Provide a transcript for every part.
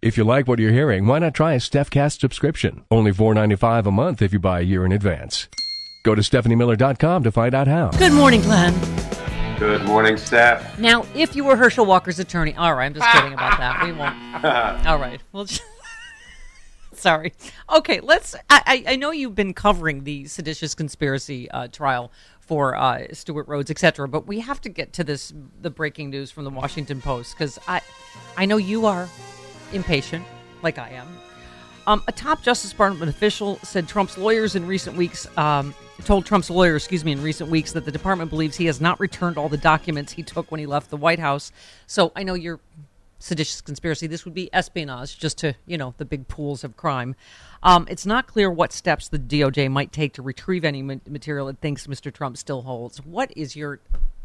If you like what you're hearing, why not try a StephCast subscription? Only $4.95 a month if you buy a year in advance. Go to StephanieMiller.com to find out how. Good morning, Glenn. Good morning, Steph. Now, if you were Herschel Walker's attorney, all right, I'm just kidding about that. We won't. All right, well, just, sorry. Okay, let's. I, I know you've been covering the seditious conspiracy uh, trial for uh, Stewart Rhodes, etc. But we have to get to this the breaking news from the Washington Post because I I know you are impatient, like I am. Um, a top Justice Department official said Trump's lawyers in recent weeks um, told Trump's lawyer, excuse me, in recent weeks that the department believes he has not returned all the documents he took when he left the White House. So I know you're seditious conspiracy. This would be espionage, just to you know the big pools of crime. Um, it's not clear what steps the DOJ might take to retrieve any ma- material it thinks Mr. Trump still holds. What is your?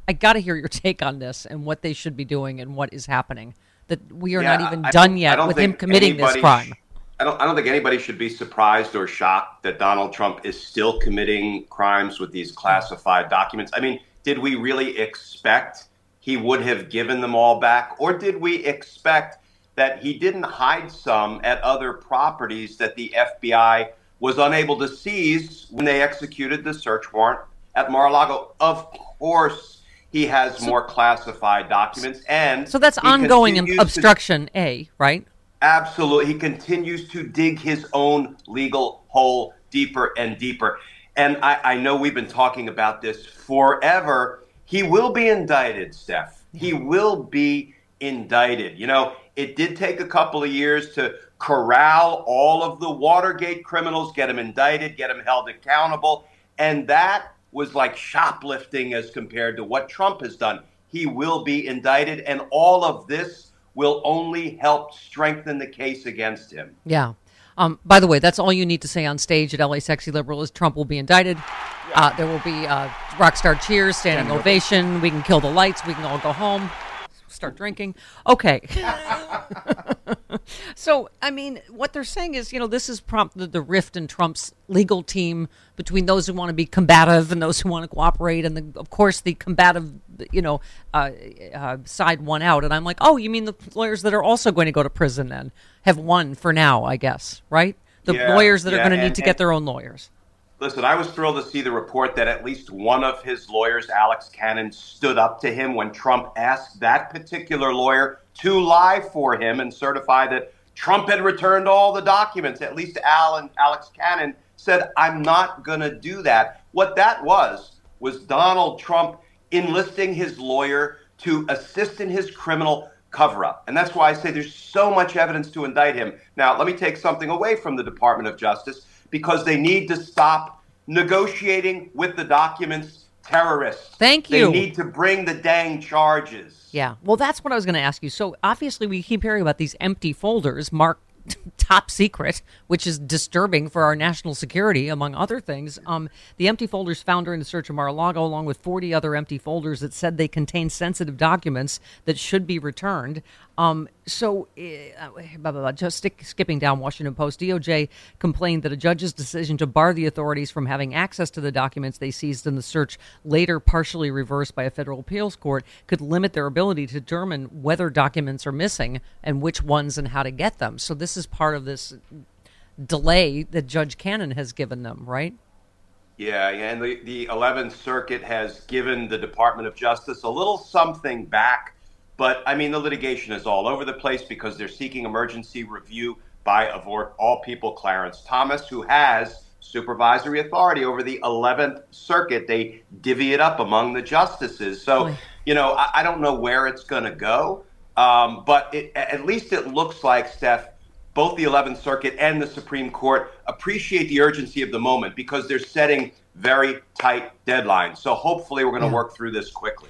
I got to hear your take on this and what they should be doing and what is happening. That we are Yeah, not even I done yet with him committing this crime. sh- I don't, I don't think anybody should be surprised or shocked that Donald Trump is still committing crimes with these classified documents. I mean, did we really expect he would have given them all back? Or did we expect that he didn't hide some at other properties that the FBI was unable to seize when they executed the search warrant at Mar-a-Lago? Of course, he has more classified documents, and So that's ongoing continues to- obstruction, A, right? Absolutely. He continues to dig his own legal hole deeper and deeper. And I, I know we've been talking about this forever. He will be indicted, Steph. He will be indicted. You know, it did take a couple of years to corral all of the Watergate criminals, get them indicted, get them held accountable. And that was like shoplifting as compared to what Trump has done. He will be indicted, and all of this will only help strengthen the case against him. Yeah. Um, by the way, that's all you need to say on stage at LA Sexy Liberal is Trump will be indicted. Uh, there will be uh, rock star cheers, standing ovation. We can kill the lights. We can all go home, start drinking. Okay. so, I mean, what they're saying is, you know, this has prompted the rift in Trump's legal team between those who want to be combative and those who want to cooperate. And, the, of course, the combative, you know, uh, uh, side won out. And I'm like, oh, you mean the lawyers that are also going to go to prison then have won for now, I guess, right? The Yeah, lawyers that are going to need to get their own lawyers. Listen, I was thrilled to see the report that at least one of his lawyers, Alex Cannon, stood up to him when Trump asked that particular lawyer to lie for him and certify that Trump had returned all the documents. At least Alan, Alex Cannon said, I'm not going to do that. What that was, was Donald Trump enlisting his lawyer to assist in his criminal cover up. And that's why I say there's so much evidence to indict him. Now, let me take something away from the Department of Justice because they need to stop negotiating with the documents terrorists. Thank you. They need to bring the dang charges. Yeah. Well, that's what I was going to ask you. So obviously, we keep hearing about these empty folders marked top secret, which is disturbing for our national security, among other things. Um, the empty folders found during the search of Mar-a-Lago, along with 40 other empty folders that said they contained sensitive documents that should be returned. Um, so, uh, blah, blah, blah, just stick, skipping down Washington Post, DOJ complained that a judge's decision to bar the authorities from having access to the documents they seized in the search, later partially reversed by a federal appeals court, could limit their ability to determine whether documents are missing and which ones and how to get them. So, this is part of this delay that Judge Cannon has given them, right? Yeah, and the, the 11th Circuit has given the Department of Justice a little something back. But I mean, the litigation is all over the place because they're seeking emergency review by, of all people, Clarence Thomas, who has supervisory authority over the 11th Circuit. They divvy it up among the justices. So, Boy. you know, I, I, don't know where it's going to go. Um, but it, at least it looks like, Steph, both the 11th Circuit and the Supreme Court appreciate the urgency of the moment because they're setting very tight deadlines. So hopefully we're going to yeah. work through this quickly.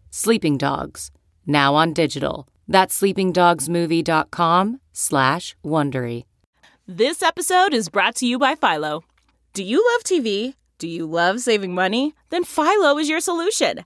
Sleeping Dogs, now on digital. That's sleepingdogsmovie.com slash Wondery. This episode is brought to you by Philo. Do you love TV? Do you love saving money? Then Philo is your solution.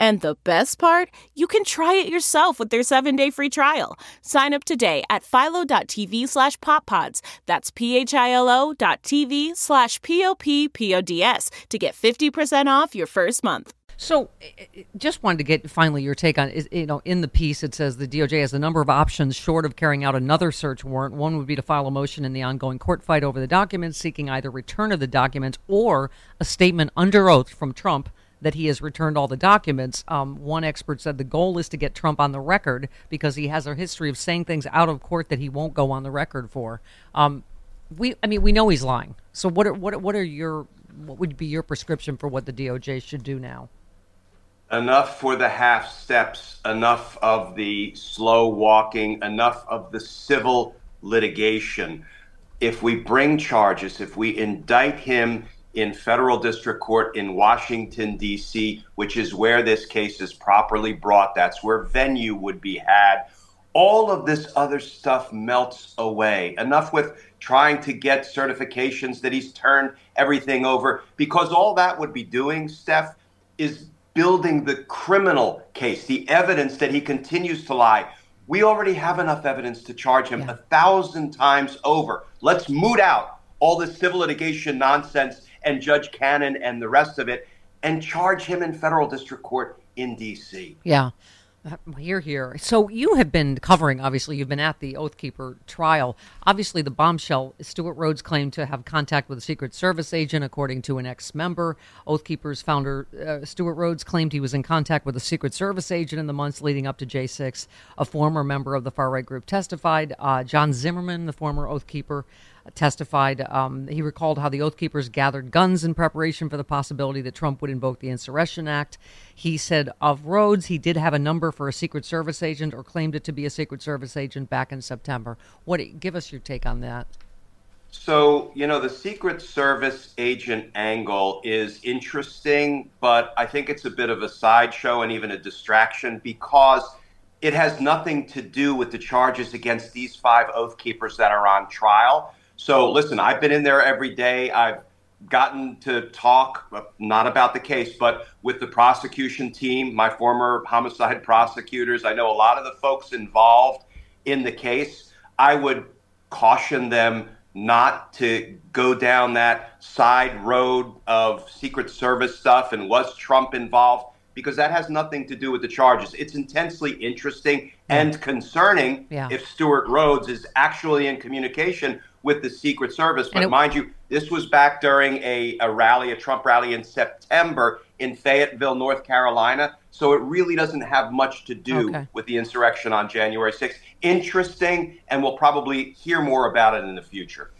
And the best part, you can try it yourself with their 7-day free trial. Sign up today at philo.tv slash poppods. That's p-h-i-l-o dot tv slash p-o-p-p-o-d-s to get 50% off your first month. So, eh, eh, just wanted to get finally your take on you know in the piece it says the DOJ has a number of options short of carrying out another search warrant. One would be to file a motion in the ongoing court fight over the documents, seeking either return of the documents or a statement under oath from Trump that he has returned all the documents. Um, one expert said the goal is to get Trump on the record because he has a history of saying things out of court that he won't go on the record for. Um, we, I mean, we know he's lying. So what are what what are your what would be your prescription for what the DOJ should do now? Enough for the half steps, enough of the slow walking, enough of the civil litigation. If we bring charges, if we indict him in federal district court in Washington, D.C., which is where this case is properly brought. That's where venue would be had. All of this other stuff melts away. Enough with trying to get certifications that he's turned everything over, because all that would be doing, Steph, is building the criminal case, the evidence that he continues to lie. We already have enough evidence to charge him yeah. a thousand times over. Let's moot out all this civil litigation nonsense and Judge Cannon and the rest of it and charge him in federal district court in D.C. Yeah. Here, here. So you have been covering, obviously, you've been at the Oath Keeper trial. Obviously, the bombshell, Stewart Rhodes claimed to have contact with a Secret Service agent, according to an ex member. Oath Keeper's founder, uh, Stewart Rhodes, claimed he was in contact with a Secret Service agent in the months leading up to J6. A former member of the far right group testified. Uh, John Zimmerman, the former Oath Keeper, testified. Um, he recalled how the Oath Keepers gathered guns in preparation for the possibility that Trump would invoke the Insurrection Act. He said of Rhodes, he did have a number for a Secret Service agent or claimed it to be a Secret Service agent back in September. What? Give us your take on that. So, you know, the Secret Service agent angle is interesting, but I think it's a bit of a sideshow and even a distraction because it has nothing to do with the charges against these five Oath Keepers that are on trial. So listen, I've been in there every day. I've gotten to talk uh, not about the case, but with the prosecution team, my former homicide prosecutors. I know a lot of the folks involved in the case. I would caution them not to go down that side road of Secret Service stuff and was Trump involved because that has nothing to do with the charges. It's intensely interesting and concerning yeah. if Stewart Rhodes is actually in communication with the Secret Service. But it, mind you, this was back during a, a rally, a Trump rally in September in Fayetteville, North Carolina. So it really doesn't have much to do okay. with the insurrection on January 6th. Interesting, and we'll probably hear more about it in the future.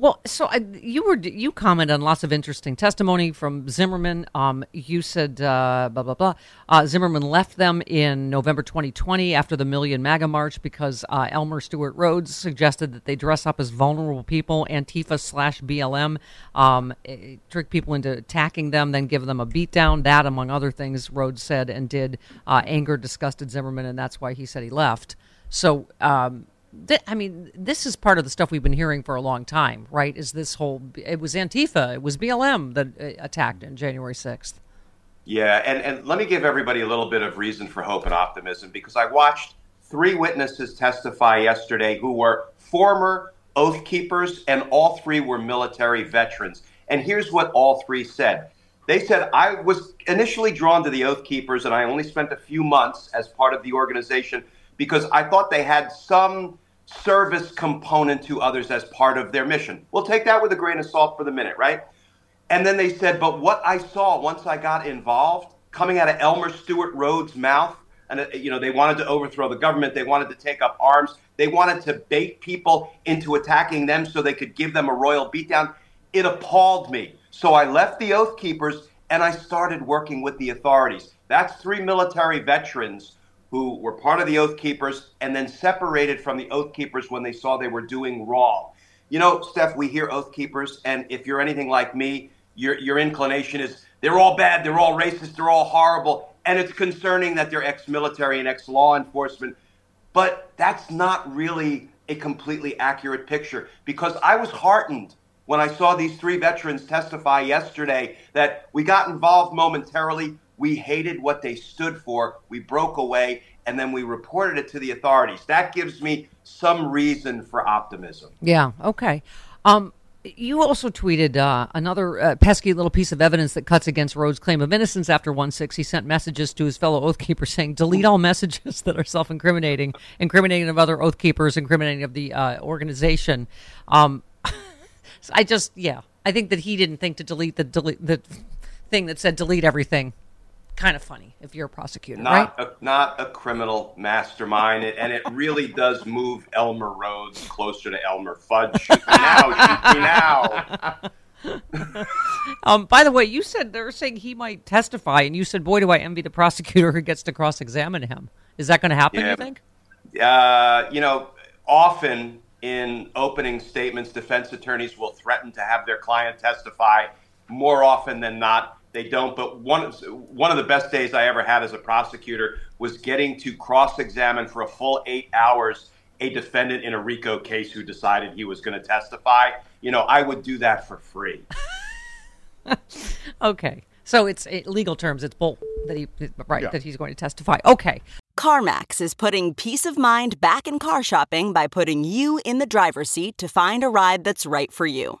Well, so I, you were you commented on lots of interesting testimony from Zimmerman. Um, you said uh, blah blah blah. Uh, Zimmerman left them in November 2020 after the Million MAGA March because uh, Elmer Stewart Rhodes suggested that they dress up as vulnerable people, Antifa slash BLM, um, eh, trick people into attacking them, then give them a beatdown. That, among other things, Rhodes said and did, uh, angered, disgusted Zimmerman, and that's why he said he left. So. Um, th- I mean, this is part of the stuff we've been hearing for a long time, right? Is this whole? It was Antifa, it was BLM that uh, attacked on January sixth. Yeah, and, and let me give everybody a little bit of reason for hope and optimism because I watched three witnesses testify yesterday who were former Oath Keepers, and all three were military veterans. And here's what all three said. They said, I was initially drawn to the Oath Keepers, and I only spent a few months as part of the organization because I thought they had some service component to others as part of their mission. We'll take that with a grain of salt for the minute, right? And then they said, but what I saw once I got involved, coming out of Elmer Stewart Rhodes' mouth, and uh, you know they wanted to overthrow the government, they wanted to take up arms, they wanted to bait people into attacking them so they could give them a royal beatdown. It appalled me. So I left the Oath Keepers and I started working with the authorities. That's three military veterans who were part of the Oath Keepers and then separated from the Oath Keepers when they saw they were doing wrong. You know, Steph, we hear Oath Keepers, and if you're anything like me, your, your inclination is they're all bad, they're all racist, they're all horrible, and it's concerning that they're ex military and ex law enforcement. But that's not really a completely accurate picture because I was heartened when I saw these three veterans testify yesterday that we got involved momentarily, we hated what they stood for. We broke away and then we reported it to the authorities. That gives me some reason for optimism. Yeah. Okay. Um, you also tweeted uh, another uh, pesky little piece of evidence that cuts against Rhodes' claim of innocence. After 1 6, he sent messages to his fellow Oath Keepers saying, delete all messages that are self incriminating, incriminating of other Oath Keepers, incriminating of the uh, organization. Um, I just, yeah, I think that he didn't think to delete the, delete, the thing that said delete everything kind of funny if you're a prosecutor, not right? A, not a criminal mastermind, and it really does move Elmer Rhodes closer to Elmer Fudd. Shoot me now, shoot me now. um, by the way, you said they're saying he might testify, and you said, "Boy, do I envy the prosecutor who gets to cross-examine him." Is that going to happen? Yeah. You think? Uh, you know, often in opening statements, defense attorneys will threaten to have their client testify. More often than not, they don't. But one one of the best days I ever had as a prosecutor was getting to cross-examine for a full eight hours a defendant in a RICO case who decided he was going to testify. You know, I would do that for free. okay, so it's it, legal terms. It's bull that he right Yeah. that he's going to testify. Okay, CarMax is putting peace of mind back in car shopping by putting you in the driver's seat to find a ride that's right for you.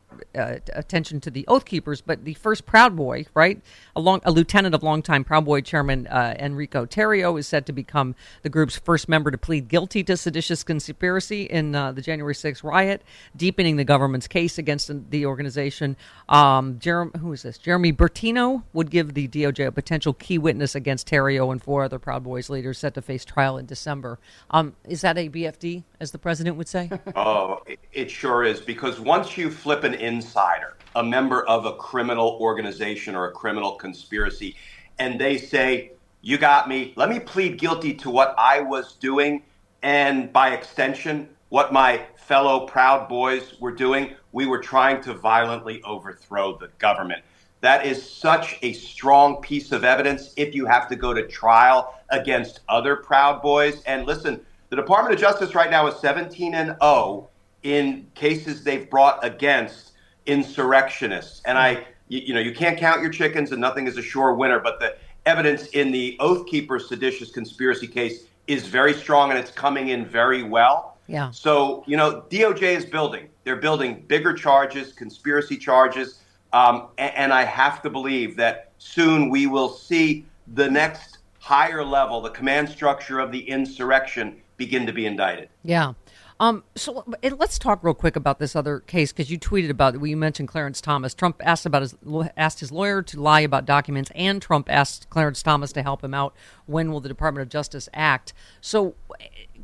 uh, attention to the Oath Keepers, but the first Proud Boy, right, a, long, a lieutenant of longtime Proud Boy chairman uh, Enrico Tarrio is said to become the group's first member to plead guilty to seditious conspiracy in uh, the January 6th riot, deepening the government's case against the organization. Um, Jerem, who is this? Jeremy Bertino would give the DOJ a potential key witness against Tarrio and four other Proud Boys leaders set to face trial in December. Um, is that a BFD, as the president would say? Oh, it, it sure is because once you flip an insider, a member of a criminal organization or a criminal conspiracy, and they say, You got me, let me plead guilty to what I was doing, and by extension, what my fellow Proud Boys were doing, we were trying to violently overthrow the government. That is such a strong piece of evidence if you have to go to trial against other Proud Boys. And listen, the Department of Justice right now is 17 and 0 in cases they've brought against insurrectionists. And I, you, you know, you can't count your chickens and nothing is a sure winner, but the evidence in the Oath Keeper seditious conspiracy case is very strong and it's coming in very well. Yeah. So, you know, DOJ is building. They're building bigger charges, conspiracy charges. Um, and, and I have to believe that soon we will see the next higher level, the command structure of the insurrection, begin to be indicted. Yeah. Um, so let's talk real quick about this other case because you tweeted about it. You mentioned Clarence Thomas. Trump asked about his asked his lawyer to lie about documents, and Trump asked Clarence Thomas to help him out. When will the Department of Justice act? So,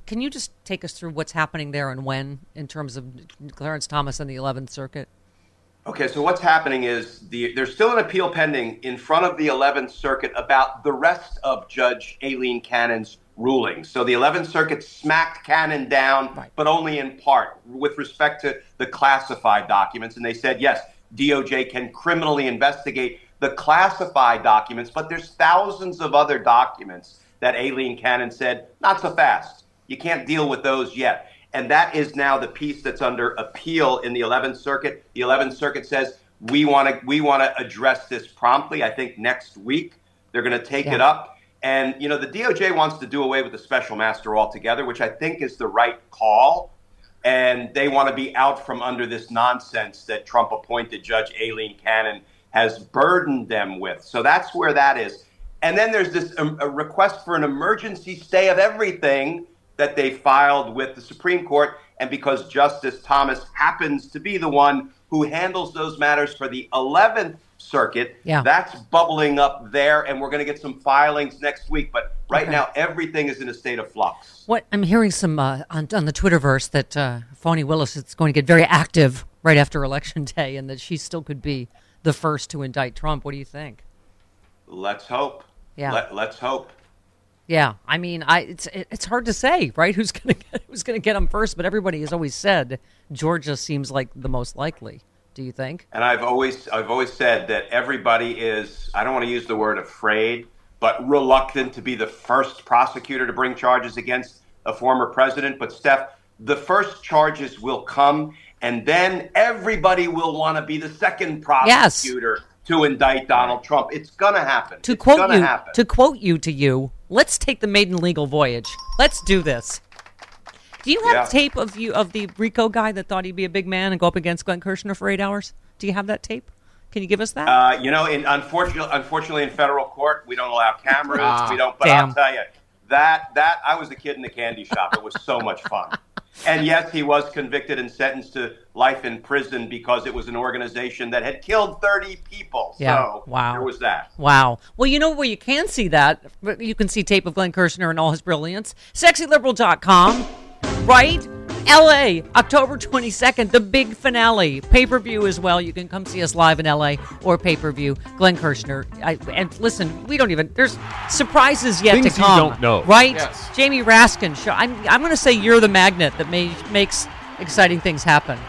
can you just take us through what's happening there and when in terms of Clarence Thomas and the Eleventh Circuit? Okay, so what's happening is the, there's still an appeal pending in front of the 11th Circuit about the rest of Judge Aileen Cannon's ruling. So the 11th Circuit smacked Cannon down, right. but only in part with respect to the classified documents. And they said, yes, DOJ can criminally investigate the classified documents, but there's thousands of other documents that Aileen Cannon said, not so fast. You can't deal with those yet. And that is now the piece that's under appeal in the 11th Circuit. The 11th Circuit says we want to we want to address this promptly. I think next week they're going to take yeah. it up. And you know the DOJ wants to do away with the special master altogether, which I think is the right call. And they want to be out from under this nonsense that Trump appointed Judge Aileen Cannon has burdened them with. So that's where that is. And then there's this um, request for an emergency stay of everything that they filed with the Supreme Court. And because Justice Thomas happens to be the one who handles those matters for the 11th Circuit, yeah. that's bubbling up there. And we're going to get some filings next week. But right okay. now, everything is in a state of flux. What I'm hearing some uh, on, on the Twitterverse that uh, Fani Willis is going to get very active right after Election Day and that she still could be the first to indict Trump. What do you think? Let's hope. Yeah. Let, let's hope. Yeah, I mean, I it's it's hard to say, right? Who's gonna get, who's gonna get them first? But everybody has always said Georgia seems like the most likely. Do you think? And I've always I've always said that everybody is I don't want to use the word afraid, but reluctant to be the first prosecutor to bring charges against a former president. But Steph, the first charges will come, and then everybody will want to be the second prosecutor. Yes to indict Donald Trump. It's gonna happen. To it's quote you, happen. to quote you to you, let's take the maiden legal voyage. Let's do this. Do you have yeah. tape of you of the RICO guy that thought he'd be a big man and go up against Glenn Kirshner for eight hours? Do you have that tape? Can you give us that? Uh, you know, in, unfortunately, unfortunately, in federal court, we don't allow cameras. Ah, we don't. But damn. I'll tell you that that I was a kid in the candy shop. It was so much fun. And yes, he was convicted and sentenced to life in prison because it was an organization that had killed 30 people. Yeah. So wow. there was that. Wow. Well, you know where you can see that? You can see tape of Glenn Kirshner and all his brilliance. SexyLiberal.com, right? LA, October 22nd, the big finale. Pay per view as well. You can come see us live in LA or pay per view. Glenn Kirshner. I, and listen, we don't even, there's surprises yet Things to come. you don't know. Right? Yes. Jamie Raskin. Show, I'm, I'm going to say you're the magnet that may, makes exciting things happen.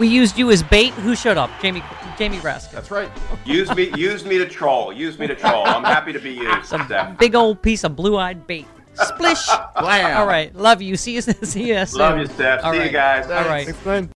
We used you as bait. Who showed up? Jamie Jamie Raskin. That's right. use me use me to troll. Use me to troll. I'm happy to be used. Some big old piece of blue-eyed bait. Splish. All right. Love you. See you. See you soon. Love you, Steph. All see right. you guys. All right. Thanks, Glenn.